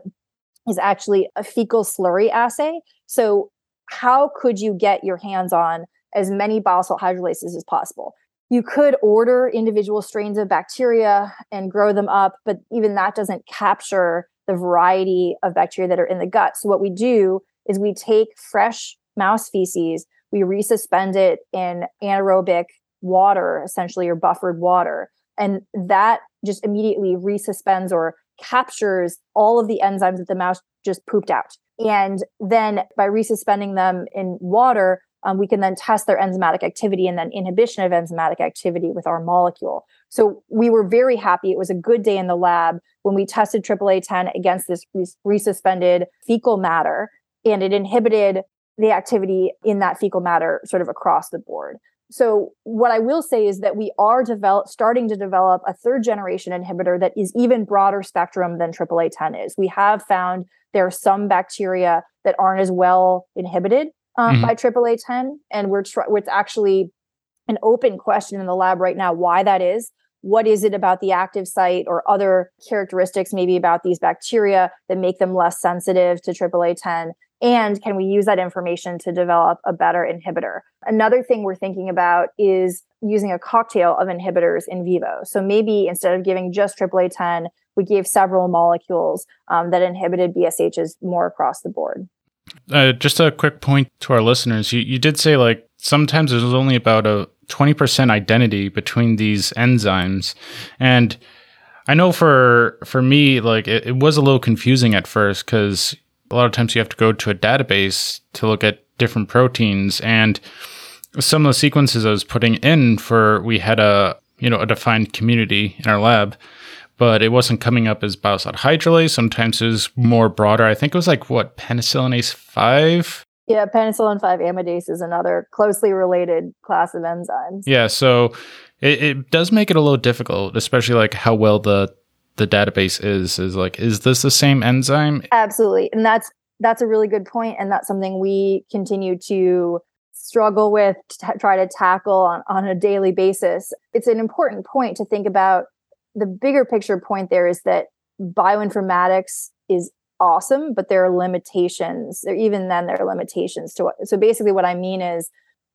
is actually a fecal slurry assay. So, how could you get your hands on as many bile salt hydrolases as possible. You could order individual strains of bacteria and grow them up, but even that doesn't capture the variety of bacteria that are in the gut. So, what we do is we take fresh mouse feces, we resuspend it in anaerobic water, essentially, or buffered water. And that just immediately resuspends or captures all of the enzymes that the mouse just pooped out. And then by resuspending them in water, um, we can then test their enzymatic activity and then inhibition of enzymatic activity with our molecule. So we were very happy. It was a good day in the lab when we tested AAA10 against this resuspended fecal matter, and it inhibited the activity in that fecal matter sort of across the board. So what I will say is that we are develop, starting to develop a third generation inhibitor that is even broader spectrum than AAA10 is. We have found there are some bacteria that aren't as well inhibited um, mm-hmm. by AAA10, and we're tr- it's actually an open question in the lab right now why that is. What is it about the active site or other characteristics, maybe about these bacteria, that make them less sensitive to AAA10? And can we use that information to develop a better inhibitor? Another thing we're thinking about is using a cocktail of inhibitors in vivo. So maybe instead of giving just AAA10, we gave several molecules um, that inhibited BSHs more across the board. Uh, just a quick point to our listeners. You, you did say like sometimes there's only about a 20% identity between these enzymes. And I know for for me, like it, it was a little confusing at first because a lot of times you have to go to a database to look at different proteins and some of the sequences I was putting in for we had a you know a defined community in our lab, but it wasn't coming up as bile hydrolase. Sometimes it was more broader. I think it was like what penicillinase five. Yeah, penicillin five amidase is another closely related class of enzymes. Yeah, so it, it does make it a little difficult, especially like how well the the database is is like is this the same enzyme? Absolutely and that's that's a really good point and that's something we continue to struggle with to t- try to tackle on, on a daily basis. It's an important point to think about. The bigger picture point there is that bioinformatics is awesome but there are limitations there even then there are limitations to it so basically what i mean is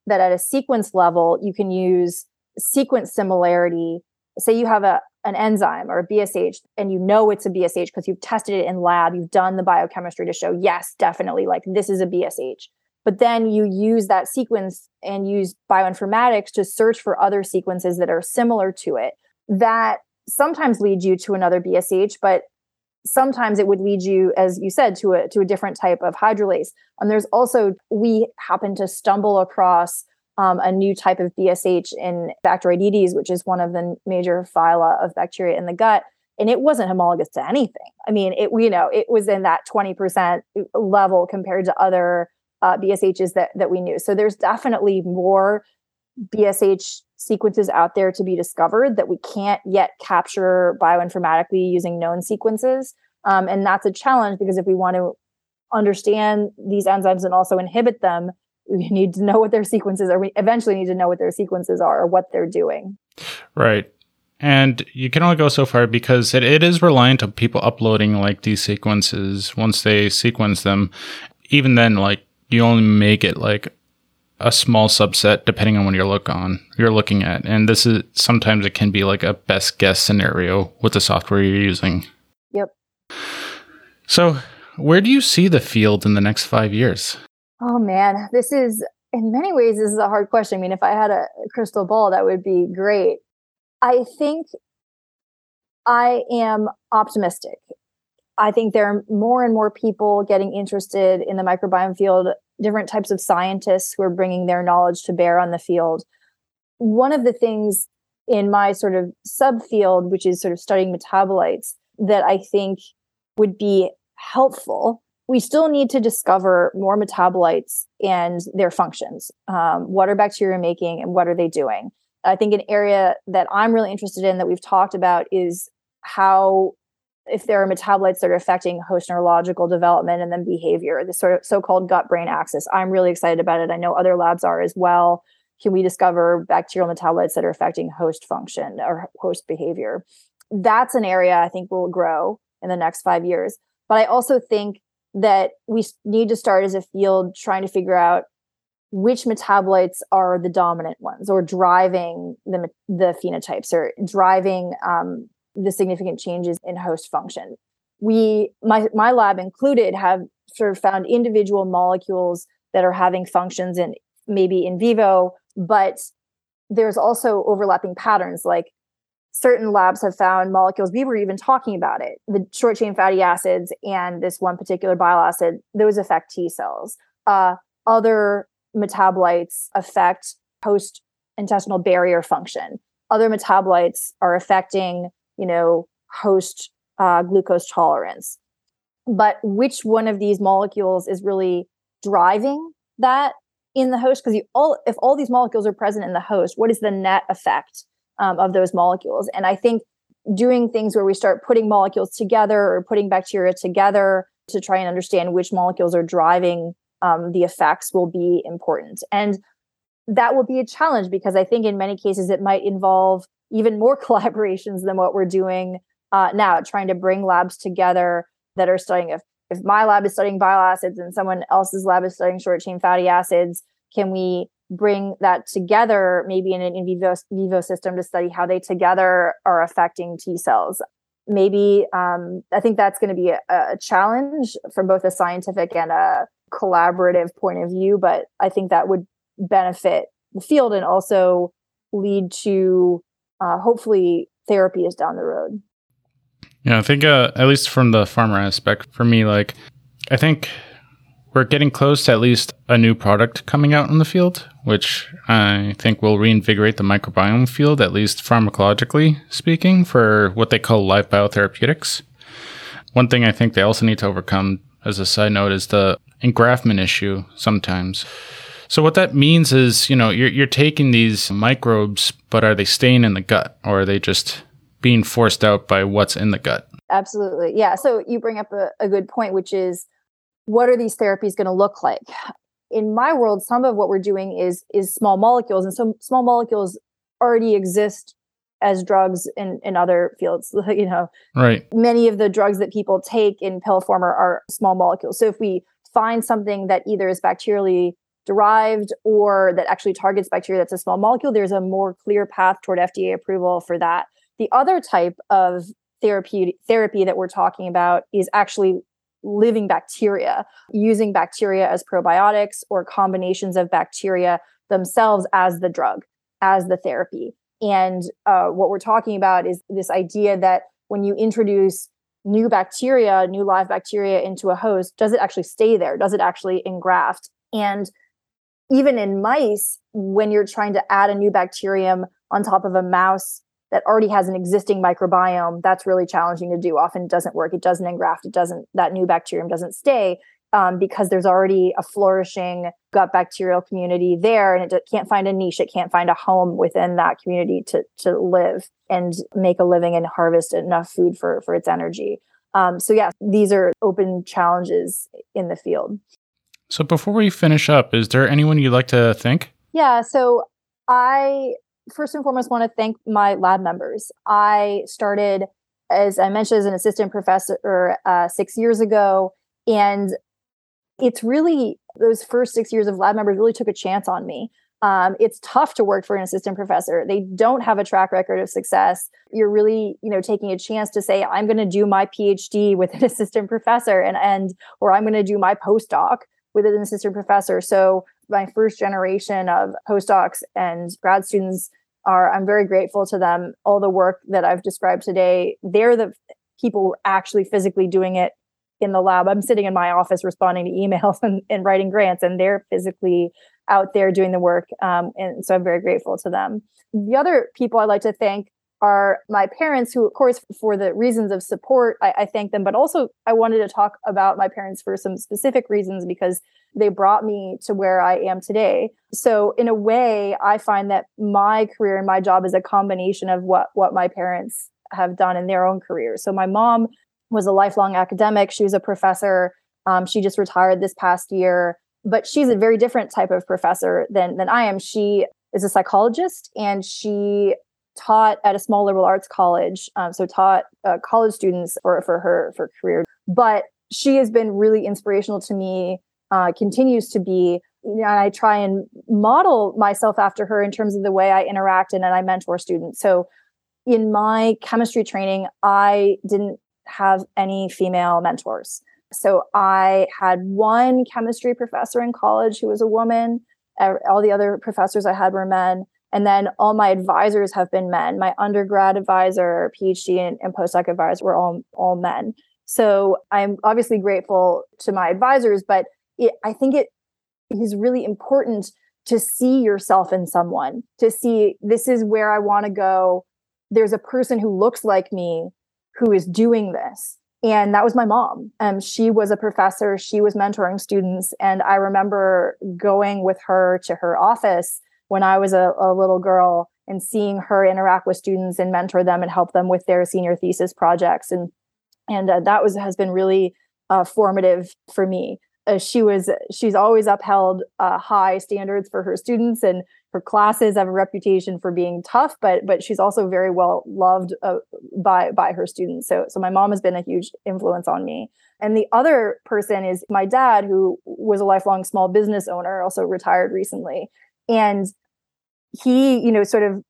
that at a sequence level you can use sequence similarity say you have a, an enzyme or a BSH and you know it's a BSH because you've tested it in lab, you've done the biochemistry to show, yes, definitely, like this is a BSH. But then you use that sequence and use bioinformatics to search for other sequences that are similar to it. That sometimes leads you to another BSH, but sometimes it would lead you, as you said, to a to a different type of hydrolase. And there's also we happen to stumble across um, a new type of BSH in Bacteroidetes, which is one of the major phyla of bacteria in the gut. And it wasn't homologous to anything. I mean, it you know it was in that twenty percent level compared to other uh, BSHs that that we knew. So there's definitely more BSH sequences out there to be discovered that we can't yet capture bioinformatically using known sequences. Um, and that's a challenge because if we want to understand these enzymes and also inhibit them, we need to know what their sequences are. We eventually need to know what their sequences are or what they're doing. Right. And you can only go so far because it, it is reliant on people uploading like these sequences once they sequence them. Even then, like you only make it like a small subset depending on what you're look on you're looking at. And this is sometimes it can be like a best guess scenario with the software you're using. Yep. So where do you see the field in the next five years? Oh man, this is in many ways this is a hard question. I mean, if I had a crystal ball, that would be great. I think I am optimistic. I think there are more and more people getting interested in the microbiome field, different types of scientists who are bringing their knowledge to bear on the field. One of the things in my sort of subfield, which is sort of studying metabolites, that I think would be helpful we still need to discover more metabolites and their functions. Um, what are bacteria making and what are they doing? I think an area that I'm really interested in that we've talked about is how if there are metabolites that are affecting host neurological development and then behavior, the sort of so-called gut-brain axis. I'm really excited about it. I know other labs are as well. Can we discover bacterial metabolites that are affecting host function or host behavior? That's an area I think will grow in the next five years. But I also think that we need to start as a field trying to figure out which metabolites are the dominant ones or driving the, the phenotypes or driving um, the significant changes in host function. We, my, my lab included, have sort of found individual molecules that are having functions in maybe in vivo, but there's also overlapping patterns like certain labs have found molecules we were even talking about it the short chain fatty acids and this one particular bile acid those affect t cells uh, other metabolites affect host intestinal barrier function other metabolites are affecting you know host uh, glucose tolerance. But which one of these molecules is really driving that in the host? Because all if all these molecules are present in the host what is the net effect um, of those molecules? And i think doing things where we start putting molecules together or putting bacteria together to try and understand which molecules are driving um, the effects will be important. And that will be a challenge because i think in many cases it might involve even more collaborations than what we're doing uh, now trying to bring labs together that are studying if if my lab is studying bile acids and someone else's lab is studying short chain fatty acids, can we bring that together maybe in an in vivo, vivo system to study how they together are affecting T cells? Maybe um, I think that's going to be a, a challenge from both a scientific and a collaborative point of view, but I think that would benefit the field and also lead to uh, hopefully therapies down the road. Yeah, I think uh, at least from the farmer aspect, for me, like I think we're getting close to at least a new product coming out in the field, which I think will reinvigorate the microbiome field, at least pharmacologically speaking, for what they call live biotherapeutics. One thing I think they also need to overcome, as a side note, is the engraftment issue sometimes. So what that means is, you know, you're, you're taking these microbes, but are they staying in the gut or are they just being forced out by what's in the gut. Absolutely. Yeah. So you bring up a, a good point, which is what are these therapies going to look like? In my world, some of what we're doing is is small molecules, and so small molecules already exist as drugs in, in other fields. you know, right. Many of the drugs that people take in pill form are, are small molecules. So if we find something that either is bacterially derived or that actually targets bacteria that's a small molecule, there's a more clear path toward FDA approval for that. The other type of therapy therapy that we're talking about is actually living bacteria, using bacteria as probiotics or combinations of bacteria themselves as the drug, as the therapy. And uh, what we're talking about is this idea that when you introduce new bacteria, new live bacteria into a host, does it actually stay there? Does it actually engraft? And even in mice, when you're trying to add a new bacterium on top of a mouse that already has an existing microbiome, that's really challenging to do. Often doesn't work. It doesn't engraft. It doesn't, that new bacterium doesn't stay um, because there's already a flourishing gut bacterial community there and it can't find a niche. It can't find a home within that community to, to live and make a living and harvest enough food for, for its energy. Um, so, yeah, these are open challenges in the field. So, before we finish up, is there anyone you'd like to thank? Yeah. So, I first and foremost want to thank my lab members. I started, as I mentioned, as an assistant professor uh, six years ago. And it's really those first six years of lab members really took a chance on me. Um, it's tough to work for an assistant professor. They don't have a track record of success. You're really, you know, taking a chance to say, I'm going to do my PhD with an assistant professor and, and, or I'm going to do my postdoc with an assistant professor. So my first generation of postdocs and grad students are i'm very grateful to them. All the work that i've described today they're the people actually physically doing it in the lab. I'm sitting in my office responding to emails and, and writing grants and they're physically out there doing the work um, and so i'm very grateful to them. The other people i'd like to thank are my parents, who, of course, for the reasons of support, I, I, thank them. But also, I wanted to talk about my parents for some specific reasons because they brought me to where I am today. So, in a way, I find that my career and my job is a combination of what what my parents have done in their own careers. So, my mom was a lifelong academic. She was a professor. Um, she just retired this past year, but she's a very different type of professor than than I am. She is a psychologist and she taught at a small liberal arts college, um, so taught uh, college students for for her for career. But she has been really inspirational to me. Uh, continues to be know, I try and model myself after her in terms of the way I interact and, and I mentor students. So in my chemistry training, I didn't have any female mentors. So I had one chemistry professor in college who was a woman. All the other professors I had were men. And then all my advisors have been men. My undergrad advisor, PhD, and, and postdoc advisor were all, all men. So I'm obviously grateful to my advisors, but it, I think it is really important to see yourself in someone, to see this is where I want to go. There's a person who looks like me who is doing this. And that was my mom. Um, she was a professor. She was mentoring students. And I remember going with her to her office when I was a, a little girl and seeing her interact with students and mentor them and help them with their senior thesis projects. And and uh, that was has been really uh, formative for me. Uh, she was she's always upheld uh, high standards for her students and her classes have a reputation for being tough but but she's also very well loved uh, by by her students. So so my mom has been a huge influence on me. And the other person is my dad who was a lifelong small business owner also retired recently. And he you know sort of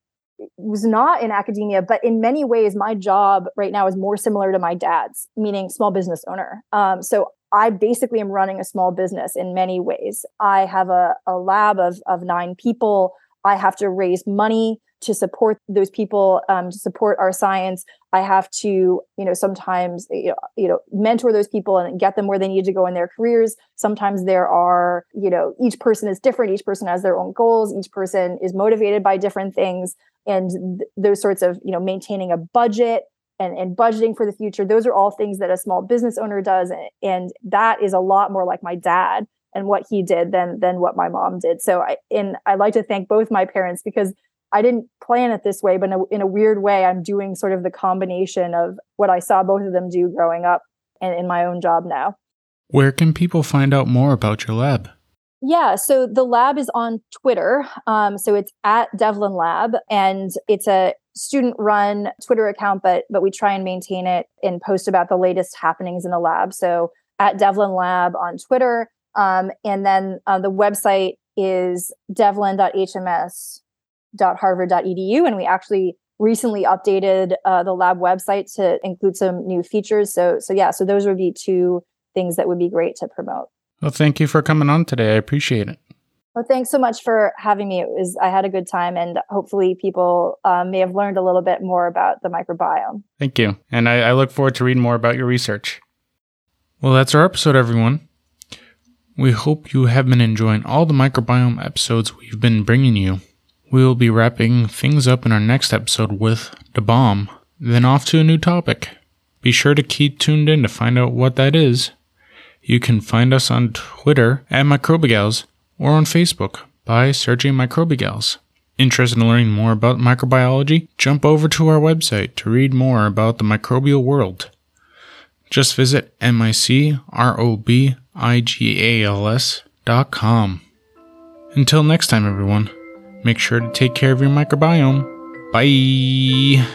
was not in academia, but in many ways, my job right now is more similar to my dad's, meaning small business owner. Um, so I basically am running a small business in many ways. I have a, a lab of, of nine people. I have to raise money to support those people, um, to support our science. I have to, you know, sometimes you know, you know, mentor those people and get them where they need to go in their careers. Sometimes there are, you know, each person is different. Each person has their own goals. Each person is motivated by different things, and th- those sorts of, you know, maintaining a budget, and, and budgeting for the future. Those are all things that a small business owner does. And that is a lot more like my dad and what he did than than what my mom did. So I and I'd like to thank both my parents because I didn't plan it this way, but in a, in a weird way, I'm doing sort of the combination of what I saw both of them do growing up and in my own job now. Where can people find out more about your lab? Yeah, so the lab is on Twitter. Um, so it's at Devlin Lab, and it's a student-run Twitter account, but but we try and maintain it and post about the latest happenings in the lab. So at Devlin Lab on Twitter, um, and then uh, the website is devlin.hms.harvard.edu, and we actually recently updated uh, the lab website to include some new features. So so yeah, so those would be two things that would be great to promote. Well, thank you for coming on today. I appreciate it. Well, thanks so much for having me. It was I had a good time, and hopefully, people um, may have learned a little bit more about the microbiome. Thank you, and I, I look forward to reading more about your research. Well, that's our episode, everyone. We hope you have been enjoying all the microbiome episodes we've been bringing you. We will be wrapping things up in our next episode with the bomb, then off to a new topic. Be sure to keep tuned in to find out what that is. You can find us on Twitter at Microbigals or on Facebook by searching Microbigals. Interested in learning more about microbiology? Jump over to our website to read more about the microbial world. Just visit microbigals.com. Until next time, everyone, make sure to take care of your microbiome. Bye!